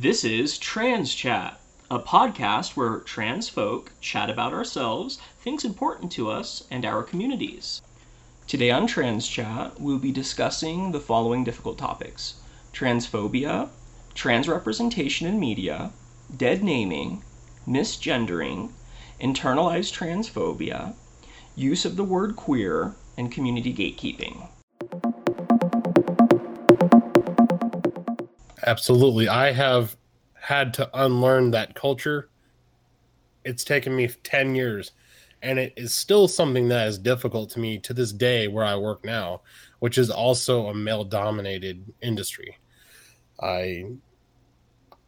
This is Trans Chat, a podcast where trans folk chat about ourselves, things important to us, and our communities. Today on Trans Chat, we'll be discussing the following difficult topics transphobia, trans representation in media, dead naming, misgendering, internalized transphobia, use of the word queer, and community gatekeeping. Absolutely. I have had to unlearn that culture. It's taken me 10 years, and it is still something that is difficult to me to this day where I work now, which is also a male dominated industry. I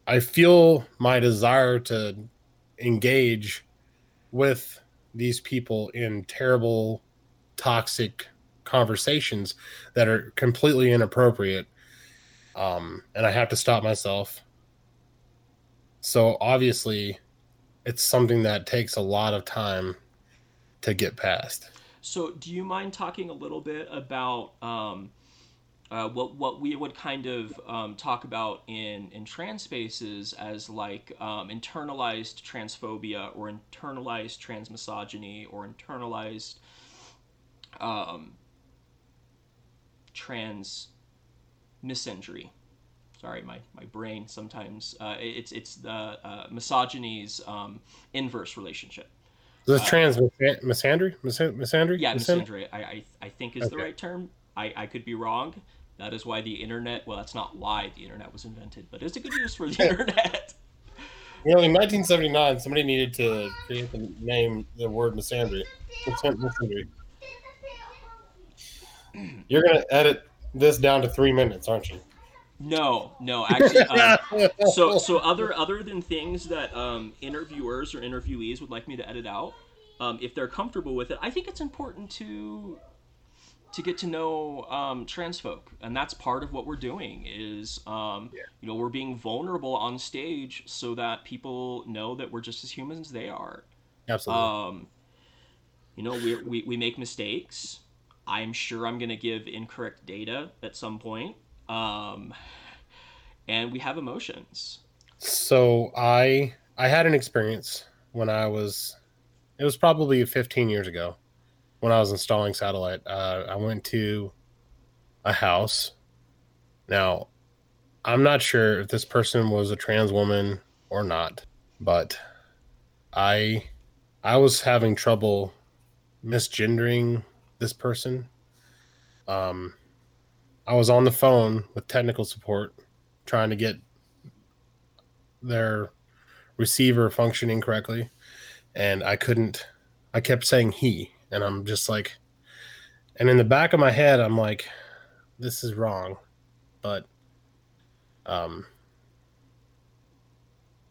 I feel my desire to engage with these people in terrible toxic conversations that are completely inappropriate um, and I have to stop myself. So obviously, it's something that takes a lot of time to get past. So, do you mind talking a little bit about um, uh, what what we would kind of um, talk about in in trans spaces as like um, internalized transphobia or internalized transmisogyny or internalized um, trans misandry. Sorry, my, my brain sometimes uh, it's it's the uh, misogyny's um, inverse relationship. The uh, trans misandry, misandry, yeah, misandry. I, I, I think is okay. the right term. I, I could be wrong. That is why the internet. Well, that's not why the internet was invented, but it's a good use for the internet. You know, in 1979, somebody needed to create the name the word misandry. misandry. You're gonna edit this down to three minutes, aren't you? No, no, actually. Um, so, so other other than things that um, interviewers or interviewees would like me to edit out, um, if they're comfortable with it, I think it's important to to get to know um, trans folk, and that's part of what we're doing. Is um, yeah. you know we're being vulnerable on stage so that people know that we're just as human as they are. Absolutely. Um, you know, we we we make mistakes. I'm sure I'm going to give incorrect data at some point. Um, and we have emotions. So I I had an experience when I was it was probably 15 years ago when I was installing satellite. Uh, I went to a house. Now, I'm not sure if this person was a trans woman or not, but I I was having trouble misgendering this person. Um, I was on the phone with technical support trying to get their receiver functioning correctly, and I couldn't. I kept saying he, and I'm just like, and in the back of my head, I'm like, this is wrong, but um,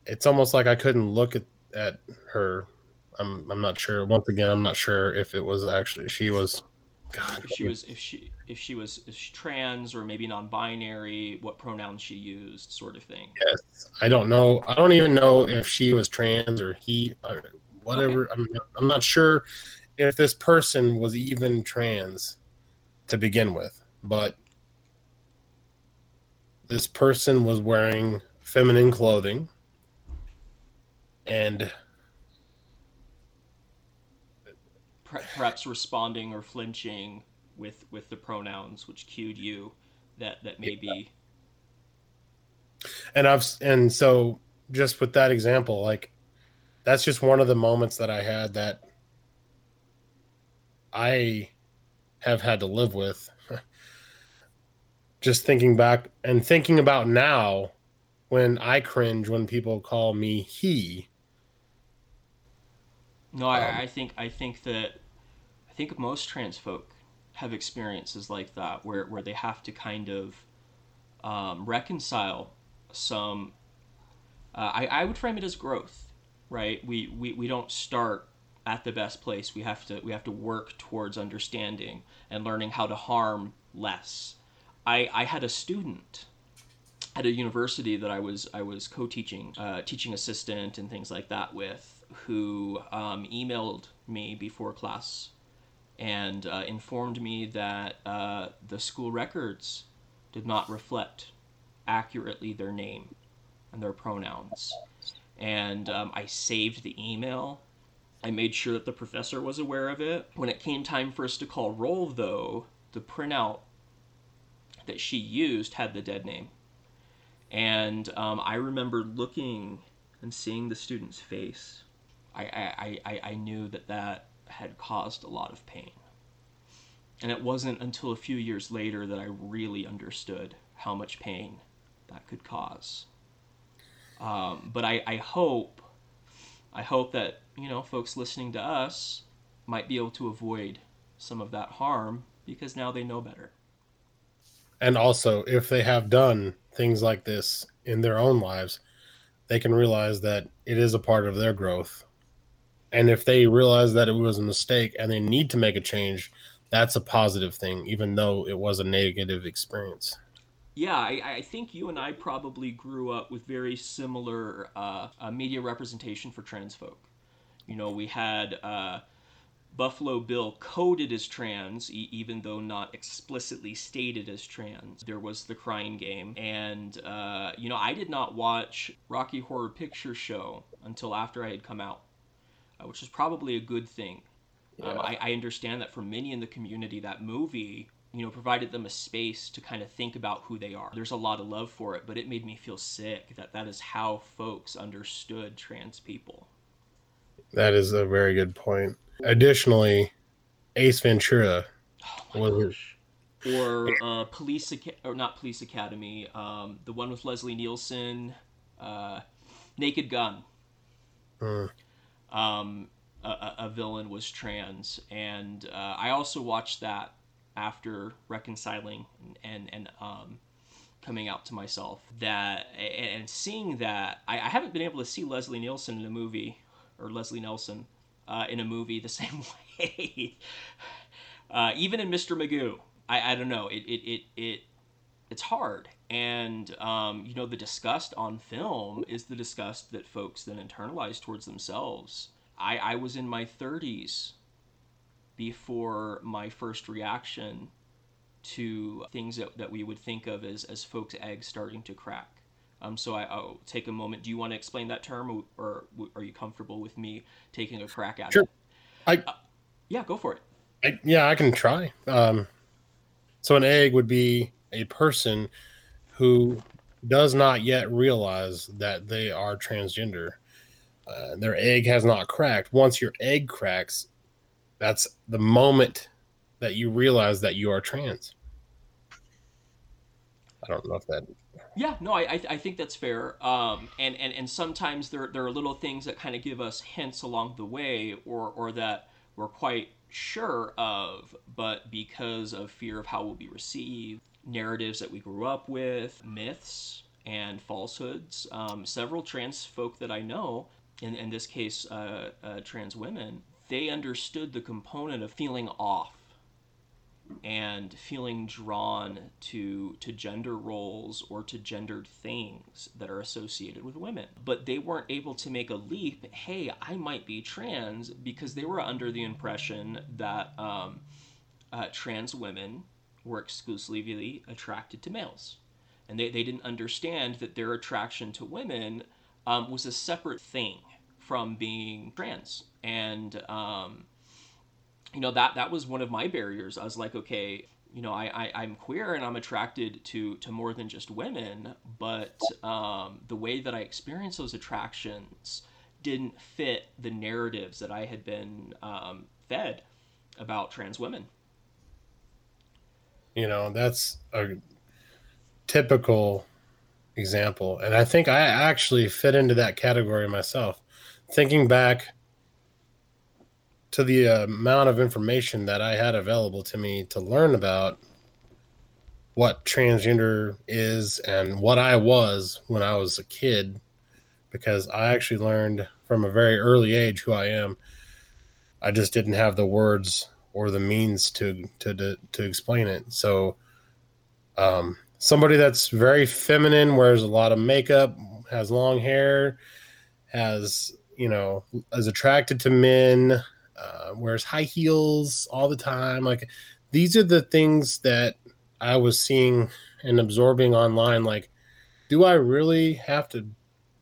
it's almost like I couldn't look at at her I'm I'm not sure. Once again, I'm not sure if it was actually she was. God, if she was if she if she was if she trans or maybe non-binary, what pronouns she used, sort of thing. Yes, I don't know. I don't even know if she was trans or he, or whatever. Okay. I'm I'm not sure if this person was even trans to begin with, but this person was wearing feminine clothing and perhaps responding or flinching with with the pronouns which cued you that that maybe and i've and so just with that example like that's just one of the moments that i had that i have had to live with. Just thinking back and thinking about now when i cringe when people call me he. No, I, um, I think I think that think most trans folk have experiences like that where, where they have to kind of um, reconcile some. Uh, I, I would frame it as growth, right? We, we, we don't start at the best place. We have to we have to work towards understanding and learning how to harm less. I, I had a student at a university that I was I was co-teaching, uh, teaching assistant and things like that with, who um, emailed me before class and uh, informed me that uh, the school records did not reflect accurately their name. and their pronouns. And um, I saved the email. I made sure that the professor was aware of it. When it came time for us to call roll, though, the printout that she used had the dead name. And um, I remember looking and seeing the student's face. I, I, I, I knew that that had caused a lot of pain. And it wasn't until a few years later that I really understood how much pain that could cause. Um, but I, I hope, I hope that you know folks listening to us might be able to avoid some of that harm because now they know better. And also, if they have done things like this in their own lives, they can realize that it is a part of their growth. And if they realize that it was a mistake and they need to make a change, that's a positive thing, even though it was a negative experience. Yeah, I, I think you and I probably grew up with very similar uh, uh, media representation for trans folk. You know, we had uh, Buffalo Bill coded as trans, e- even though not explicitly stated as trans. There was the Crying Game, and uh, you know, I did not watch Rocky Horror Picture Show until after I had come out, uh, which is probably a good thing. Um, I, I understand that for many in the community, that movie you know, provided them a space to kind of think about who they are. There's a lot of love for it, but it made me feel sick that that is how folks understood trans people. That is a very good point. Additionally, Ace Ventura oh was or uh, police or not police academy um, the one with leslie nielsen uh, naked gun uh. Um, a, a, villain was trans and uh, i also watched that after reconciling and and, um, coming out to myself that and seeing that I, I, haven't been able to see Leslie Nielsen in a movie or Leslie Nelson uh, in a movie the same way. uh, even in Mr. Magoo, I, I don't know. It, it, it, it it's hard. And, um, you know, the disgust on film is the disgust that folks then internalize towards themselves. I, I was in my 30s before my first reaction to things that, that we would think of as, as folks' eggs starting to crack. Um, so I, will take a moment. Do you want to explain that term, or, or, are you comfortable with me taking a crack at sure. it? I, uh, yeah, go for it. I, yeah, I can try. Um, so an egg would be a person who does not yet realize that they are transgender. Uh, their egg has not cracked. Once your egg cracks, that's the moment that you realize that you are trans. I don't know if that. Yeah, no, I I think that's fair. Um, and and and sometimes there there are little things that kind of give us hints along the way, or or that we're quite sure of, but because of fear of how we'll be received, narratives that we grew up with, myths and falsehoods. Um, several trans folk that I know, in in this case, uh, uh, trans women, they understood the component of feeling off and feeling drawn to to gender roles or to gendered things that are associated with women but they weren't able to make a leap hey i might be trans because they were under the impression that um, uh, trans women were exclusively attracted to males. And they, they didn't understand that their attraction to women um, was a separate thing from being trans. And um, you know that that was one of my barriers. I was like okay you know I, I am queer and i'm attracted to to more than just women but um, the way that i experience those attractions didn't fit the narratives that i had been um, fed about trans women you know that's a typical example and i think i actually fit into that category myself thinking back to the uh, amount of information that I had available to me to learn about what transgender is and what I was when I was a kid, because I actually learned from a very early age who I am. I just didn't have the words or the means to to to, to explain it. So, um, somebody that's very feminine, wears a lot of makeup, has long hair, has you know, is attracted to men, uh, wears high heels all the time. Like these are the things that I was seeing and absorbing online. Like, do I really have to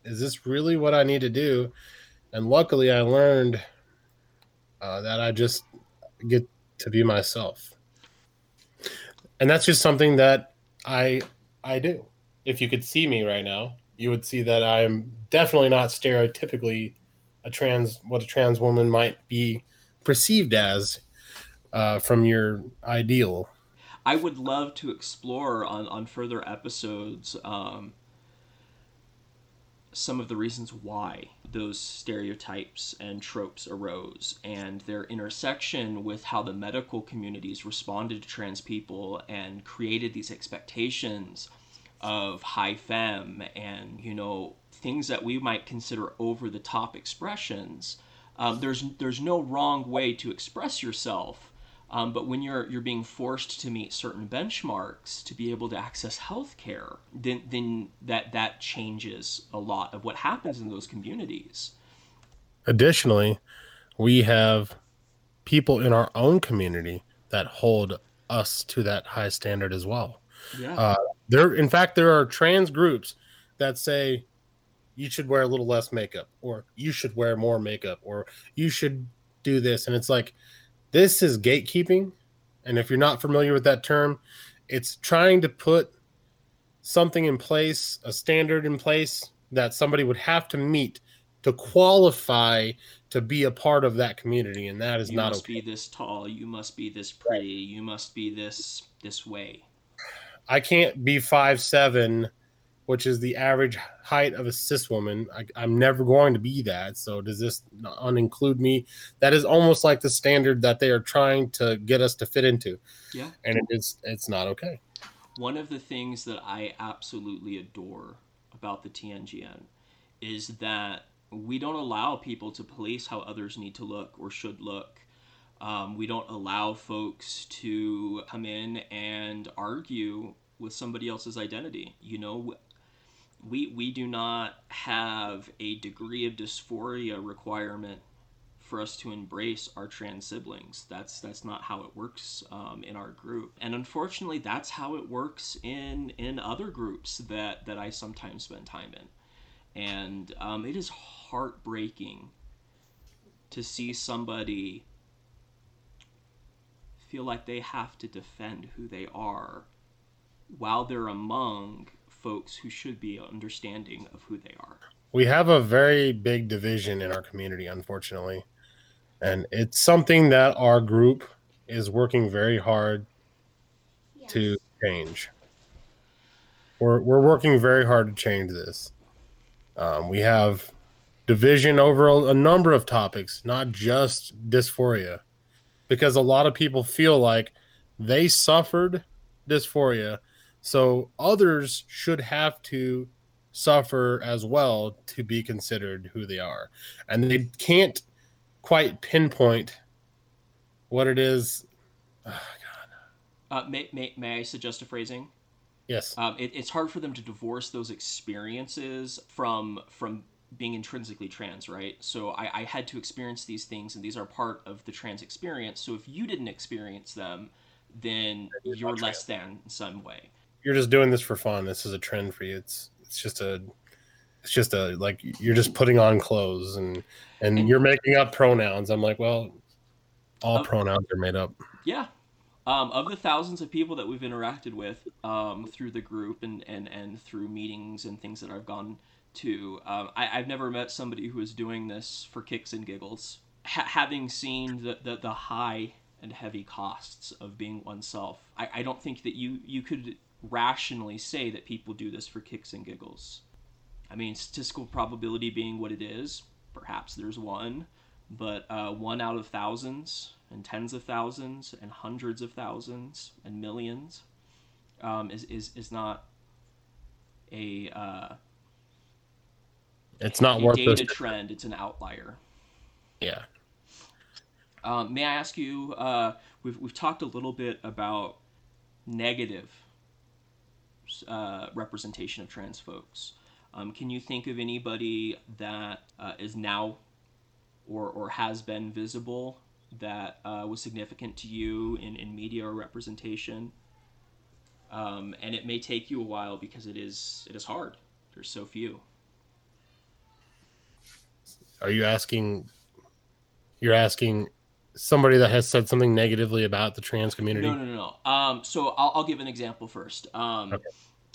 is this really what I need to do? And luckily, I learned uh, that I just get to be myself, and that's just something that I I do. If you could see me right now, you would see that I'm definitely not stereotypically a trans what a trans woman might be perceived as uh, from your ideal. I would love to explore on on further episodes um, some of the reasons why those stereotypes and tropes arose and their intersection with how the medical communities responded to trans people and created these expectations of high femme and you know things that we might consider over the top expressions um, there's there's no wrong way to express yourself um, but when you're you're being forced to meet certain benchmarks to be able to access health care, then then that that changes a lot of what happens in those communities. Additionally, we have people in our own community that hold us to that high standard as well. Yeah. Uh, there, in fact, there are trans groups that say you should wear a little less makeup, or you should wear more makeup, or you should do this, and it's like this is gatekeeping. And if you're not familiar with that term, it's trying to put something in place, a standard in place that somebody would have to meet to qualify to be a part of that community and that is not. you not must okay. be this tall you must be this pretty you must be this this way i can't be five seven which is the average height of a cis woman. I, am never going to be that. So does this uninclude me? That is almost like the standard that they are trying to get us to fit into. Yeah, and it is it's not okay. One of the things that I absolutely adore about the TNGN is that we don't allow people to police how others need to look or should look. Um, we don't allow folks to come in and argue with somebody else's identity. You know, we we do not have a degree of dysphoria requirement for us to embrace our trans siblings. That's that's not how it works um, in our group, and unfortunately, that's how it works in in other groups that that I sometimes spend time in, and um, it is heartbreaking to see somebody feel like they have to defend who they are while they're among folks who should be understanding of who they are. We have a very big division in our community, unfortunately. And it's something that our group is working very hard yes. to change. We're, we're working very hard to change this. Um, we have division over a, a number of topics, not just dysphoria, because a lot of people feel like they suffered dysphoria so others should have to suffer as well to be considered who they are. And they can't quite pinpoint what it is. Oh, uh, may, may, may I suggest a phrasing? Yes. Um, it, it's hard for them to divorce those experiences from from being intrinsically trans, right? So I, I had to experience these things, and these are part of the trans experience. So if you didn't experience them, then you're less than in some way you're just doing this for fun. This is a trend for you. It's it's just a it's just a like you're just putting on clothes and and, you're making up pronouns. I'm like, well, all pronouns are made up. Yeah. Um, of the thousands of people that we've interacted with um, through the group and, and, and through meetings and things that I've gone to, um, I, have never met somebody who is doing this for kicks and giggles. Ha- having seen the, the, the high and heavy costs of being oneself, I, I don't think that you, you could rationally say that people do this for kicks and giggles. I mean, statistical probability being what it is, perhaps there's one, but uh, one out of thousands and tens of thousands and hundreds of thousands and millions um, is, is, is not a uh, it's not a worth data trend. It's an outlier. Yeah. Um, may I ask you? Uh, we've we've talked a little bit about negative uh, representation of trans folks. Um, can you think of anybody that uh, is now or, or has been visible that uh, was significant to you in, in media or representation? Um, and it may take you a while because it is it is hard. There's so few. Are you asking? You're asking somebody that has said something negatively about the trans community. No, no, no, no. Um, so I'll, I'll give an example first. Um, okay.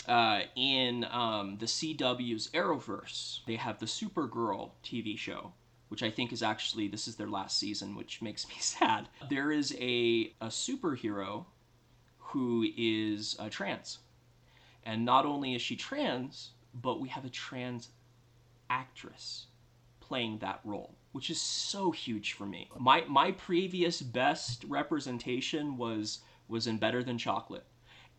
uh, in um, the CW's Arrowverse, they have the Supergirl TV show, which I think is actually this is their last season, which makes me sad. There is a a superhero who is uh, trans, and not only is she trans, but we have a trans actress playing that role, which is so huge for me. My my previous best representation was was in Better Than Chocolate,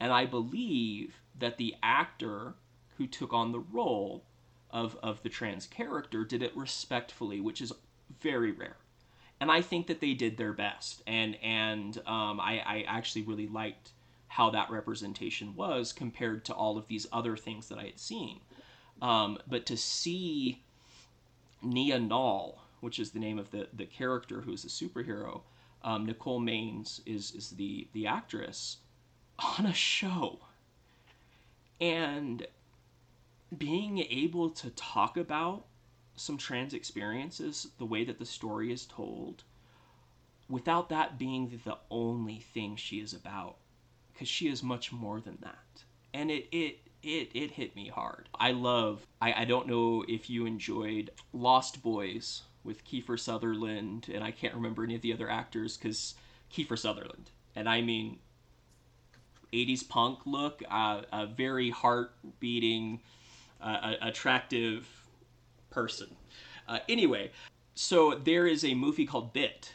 and I believe that the actor who took on the role of of the trans character did it respectfully, which is very rare. And I think that they did their best, and and um, I, I actually really liked how that representation was compared to all of these other things that I had seen. Um, but to see Nia Nal, which is the name of the, the character who is a superhero, um, Nicole Maines is, is the, the actress on a show. And being able to talk about some trans experiences, the way that the story is told, without that being the only thing she is about, because she is much more than that. And it, it it it hit me hard. I love I, I don't know if you enjoyed Lost Boys with Kiefer Sutherland and I can't remember any of the other actors because Kiefer Sutherland. And I mean 80s punk look, uh, a very heart beating, uh, attractive person. Uh, anyway, so there is a movie called Bit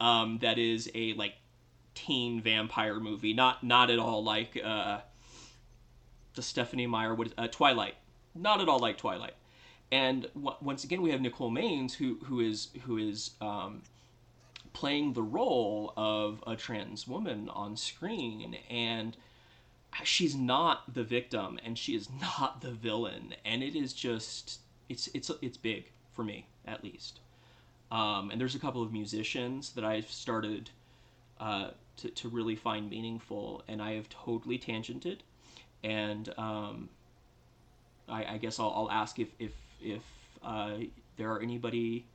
um, that is a like teen vampire movie, not not at all like uh, the Stephenie Meyer, what is, uh, Twilight, not at all like Twilight. And w- once again, we have Nicole Maines, who who is who is um, playing the role of a trans woman on screen, and she's not the victim, and she is not the villain, and it is just it's it's it's big for me at least. Um, and there's a couple of musicians that I've started uh, to, to really find meaningful, and I have totally tangented. And um, I, I, guess I'll, I'll, ask if if if uh, there are anybody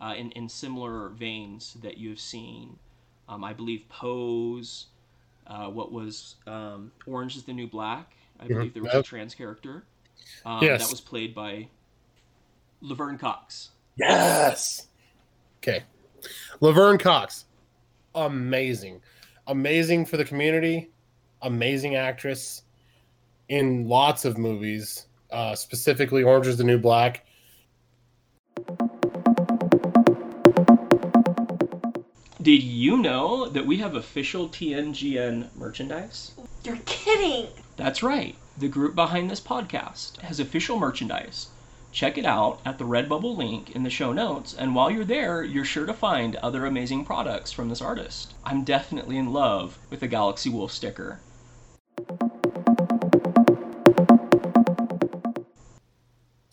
uh, in in similar veins that you have seen. Um, I believe Pose. Uh, what was um, Orange is the New Black? I believe there was a trans character. Um, yes. That was played by Laverne Cox. Yes. Okay. Laverne Cox. Amazing. Amazing for the community. Amazing actress in lots of movies, uh, specifically Orange is the New Black. Did you know that we have official TNGN merchandise? You're kidding! That's right. The group behind this podcast has official merchandise. Check it out at the Redbubble link in the show notes, and while you're there, you're sure to find other amazing products from this artist. I'm definitely in love with the Galaxy Wolf sticker.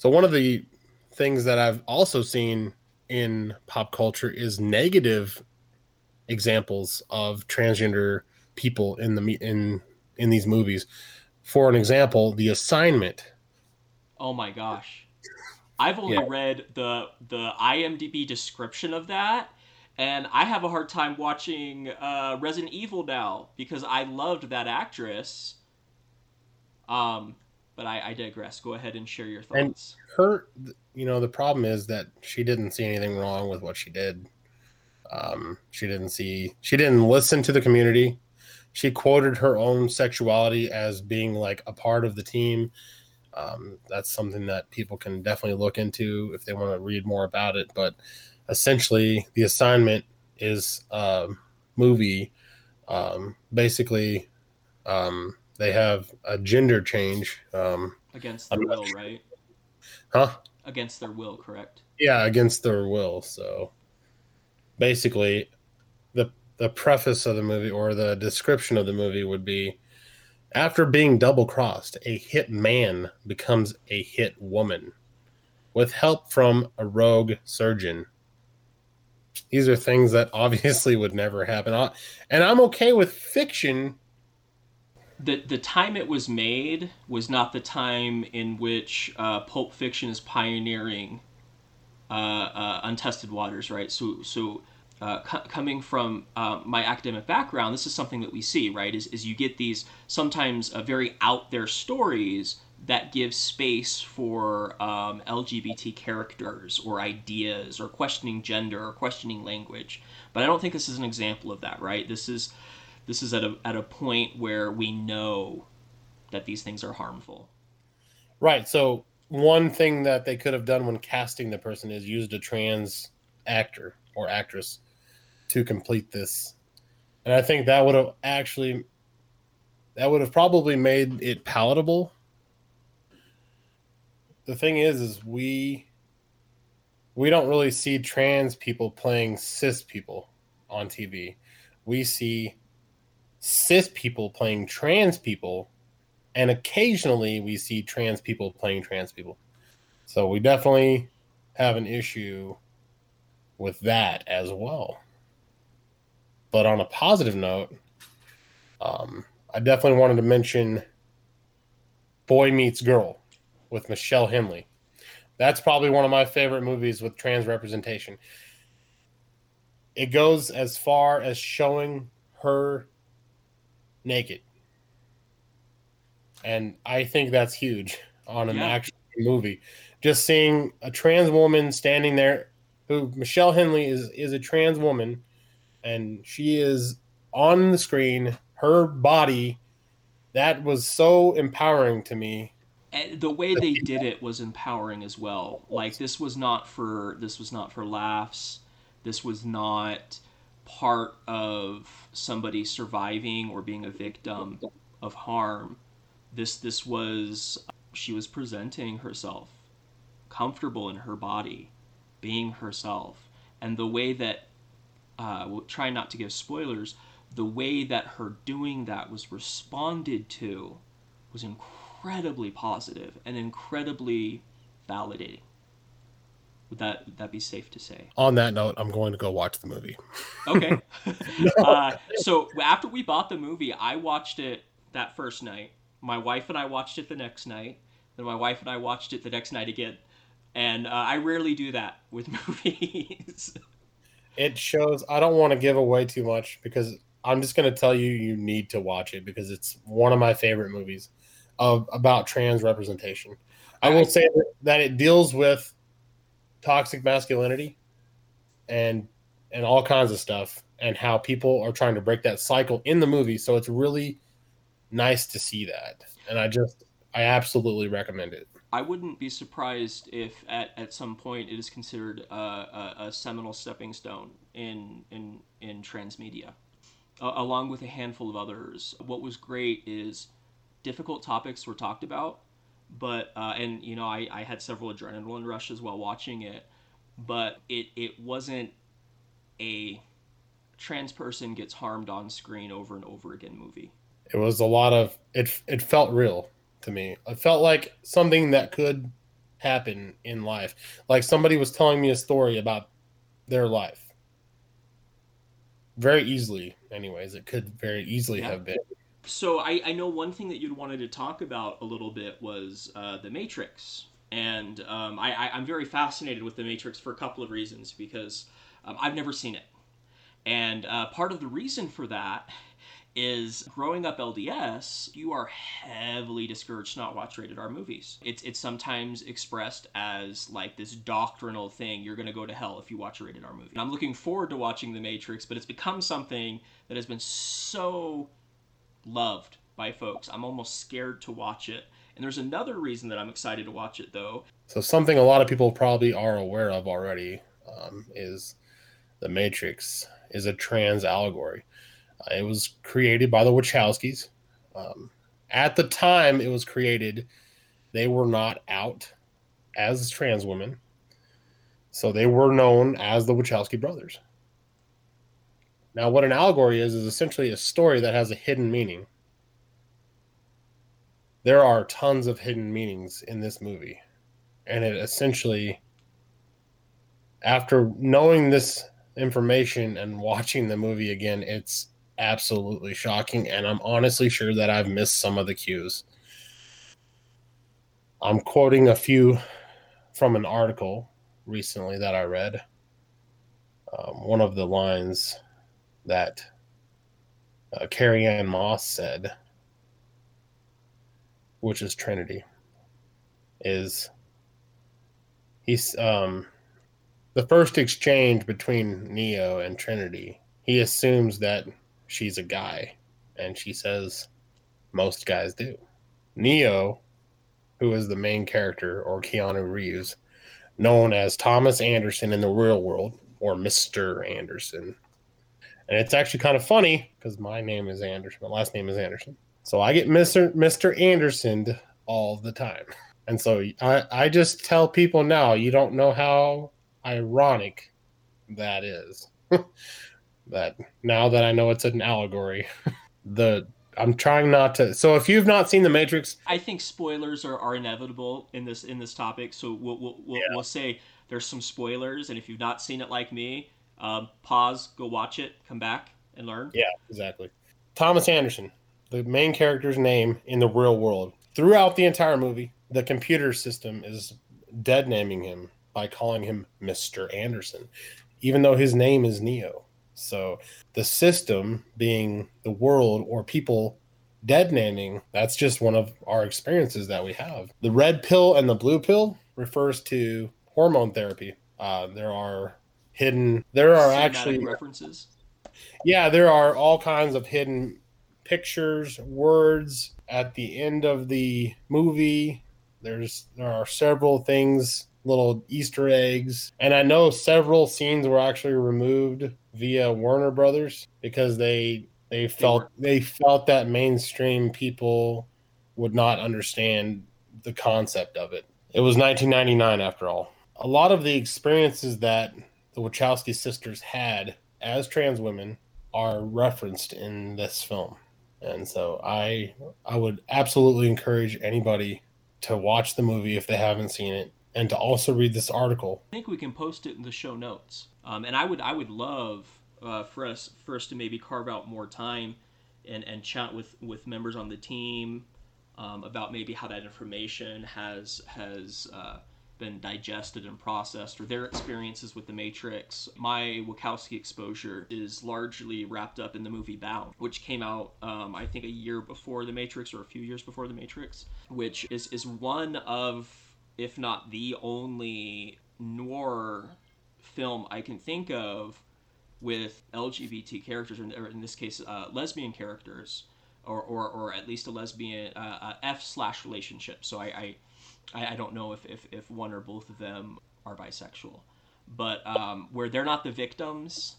So one of the things that I've also seen in pop culture is negative examples of transgender people in the in in these movies. For an example, The Assignment. Oh my gosh. I've only yeah. read the the IMDb description of that and I have a hard time watching uh, Resident Evil now because I loved that actress. Um, but I, I digress. Go ahead and share your thoughts. And her, you know, the problem is that she didn't see anything wrong with what she did. Um, she didn't see, she didn't listen to the community. She quoted her own sexuality as being like a part of the team. Um, that's something that people can definitely look into if they want to read more about it. But essentially, the assignment is a movie. Um, basically, um, they have a gender change. Um, against their will, sure. right? Huh? Against their will, correct? Yeah, against their will. So basically, the the preface of the movie or the description of the movie would be after being double crossed, a hit man becomes a hit woman with help from a rogue surgeon. These are things that obviously would never happen. And I'm okay with fiction the the time it was made was not the time in which uh, Pulp Fiction is pioneering uh, uh, untested waters, right? So so. Uh, c- coming from uh, my academic background, this is something that we see, right? Is, is you get these sometimes uh, very out there stories that give space for um, LGBT characters or ideas or questioning gender or questioning language. But I don't think this is an example of that, right? This is this is at a at a point where we know that these things are harmful. Right. So one thing that they could have done when casting the person is used a trans actor or actress to complete this. And I think that would have actually that would have probably made it palatable. The thing is is we we don't really see trans people playing cis people on TV. We see cis people playing trans people and occasionally we see trans people playing trans people. So we definitely have an issue with that as well. But on a positive note, um, I definitely wanted to mention Boy Meets Girl with Michelle Hendley. That's probably one of my favorite movies with trans representation. It goes as far as showing her naked and I think that's huge on an yeah. action movie. Just seeing a trans woman standing there, who Michelle Hendley is is a trans woman, and she is on the screen. Her body, that was so empowering to me. And the way they did it was empowering as well. Like this was not for this was not for laughs. This was not part of somebody surviving or being a victim of harm this this was she was presenting herself comfortable in her body being herself. And the way that uh, we'll try not to give spoilers the way that her doing that was responded to was incredibly positive and incredibly validating would that would that be safe to say on that note i'm going to go watch the movie okay uh, so after we bought the movie i watched it that first night my wife and I watched it the next night. Then my wife and I watched it the next night again. And uh, I rarely do that with movies. it shows. I don't want to give away too much because I'm just going to tell you you need to watch it because it's one of my favorite movies of about trans representation. I will say that it deals with toxic masculinity and and all kinds of stuff and how people are trying to break that cycle in the movie. So it's really nice to see that. And I just, I absolutely recommend it. I wouldn't be surprised if at, at some point it is considered a, a, a seminal stepping stone in, in, in transmedia, uh, along with a handful of others. What was great is difficult topics were talked about, but, uh, and, you know, I, I had several adrenaline rushes while watching it, but it, it wasn't a trans person gets harmed on screen over and over again movie it was a lot of it. It felt real to me. It felt like something that could happen in life. Like somebody was telling me a story about their life. Very easily, anyways, it could very easily yeah. have been. So I, I know one thing that you'd wanted to talk about a little bit was uh, the Matrix, and um, I, I am very fascinated with the Matrix for a couple of reasons because um, I've never seen it, and uh, part of the reason for that is growing up LDS, you are heavily discouraged to not watch rated R movies. It's it's sometimes expressed as like this doctrinal thing. You're gonna go to hell if you watch a rated R movie. And I'm looking forward to watching The Matrix, but it's become something that has been so loved by folks. I'm almost scared to watch it. And there's another reason that I'm excited to watch it though. So something a lot of people probably are aware of already um, is The Matrix is a trans allegory. Uh, it was created by the Wachowskis. Um, at the time it was created, they were not out as trans women. So they were known as the Wachowski brothers. Now, what an allegory is, is essentially a story that has a hidden meaning. There are tons of hidden meanings in this movie. And it essentially, after knowing this information and watching the movie again, it's absolutely shocking, and I'm honestly sure that I've missed some of the cues. I'm quoting a few from an article recently that I read. Um, one of the lines that uh, Carrie-Anne Moss said, which is Trinity, is he's um the first exchange between Neo and Trinity. He assumes that she's a guy, and she says, "Most guys do." Neo, who is the main character, or Keanu Reeves, known as Thomas Anderson in the real world, or Mister Anderson, and it's actually kind of funny because my name is Anderson. My last name is Anderson. So I get Mr. Mr. Anderson all the time. And so I, I just tell people now, you don't know how ironic that is. that now that I know it's an allegory, the I'm trying not to. So if you've not seen The Matrix, I think spoilers are, are inevitable in this in this topic. So we'll we'll, we'll, yeah. we'll say there's some spoilers, and if you've not seen it like me, um, pause, go watch it, come back and learn. Yeah, exactly. Thomas Anderson, the main character's name in the real world. Throughout the entire movie, the computer system is dead naming him by calling him Mr. Anderson, even though his name is Neo. So the system being the world or people dead naming, that's just one of our experiences that we have. The red pill and the blue pill refers to hormone therapy. Uh, there are hidden. There are Cinematic actually references. Yeah, there are all kinds of hidden pictures, words at the end of the movie. There's there are several things, little Easter eggs, and I know several scenes were actually removed via Warner Brothers because they they felt they, they felt that mainstream people would not understand the concept of it. It was 1999 after all. A lot of the experiences that the Wachowski sisters had as trans women are referenced in this film. And so I I would absolutely encourage anybody to watch the movie if they haven't seen it and to also read this article. I think we can post it in the show notes. Um, and I would I would love uh, for us first to maybe carve out more time and, and chat with, with members on the team um, about maybe how that information has has uh, been digested and processed or their experiences with the Matrix. My Wachowski exposure is largely wrapped up in the movie Bound, which came out, um, I think, a year before the Matrix or a few years before the Matrix, which is, is one of, if not the only noir film I can think of with LGBT characters, or in this case, uh, lesbian characters. Or, or, or at least a lesbian uh, uh F slash relationship. So I, I I, I don't know if, if, if one or both of them are bisexual, but um, where they're not the victims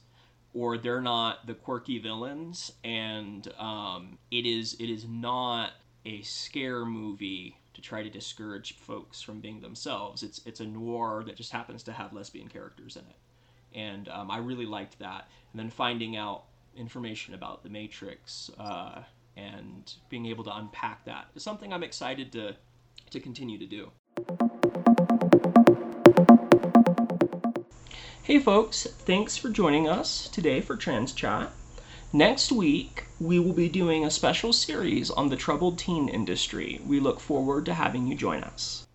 or they're not the quirky villains, and um, it is it is not a scare movie to try to discourage folks from being themselves. It's it's a noir that just happens to have lesbian characters in it, and um, I really liked that. And then finding out information about the Matrix uh, and being able to unpack that is something I'm excited to to continue to do. Hey folks, thanks for joining us today for Trans Chat. Next week, we will be doing a special series on the troubled teen industry. We look forward to having you join us.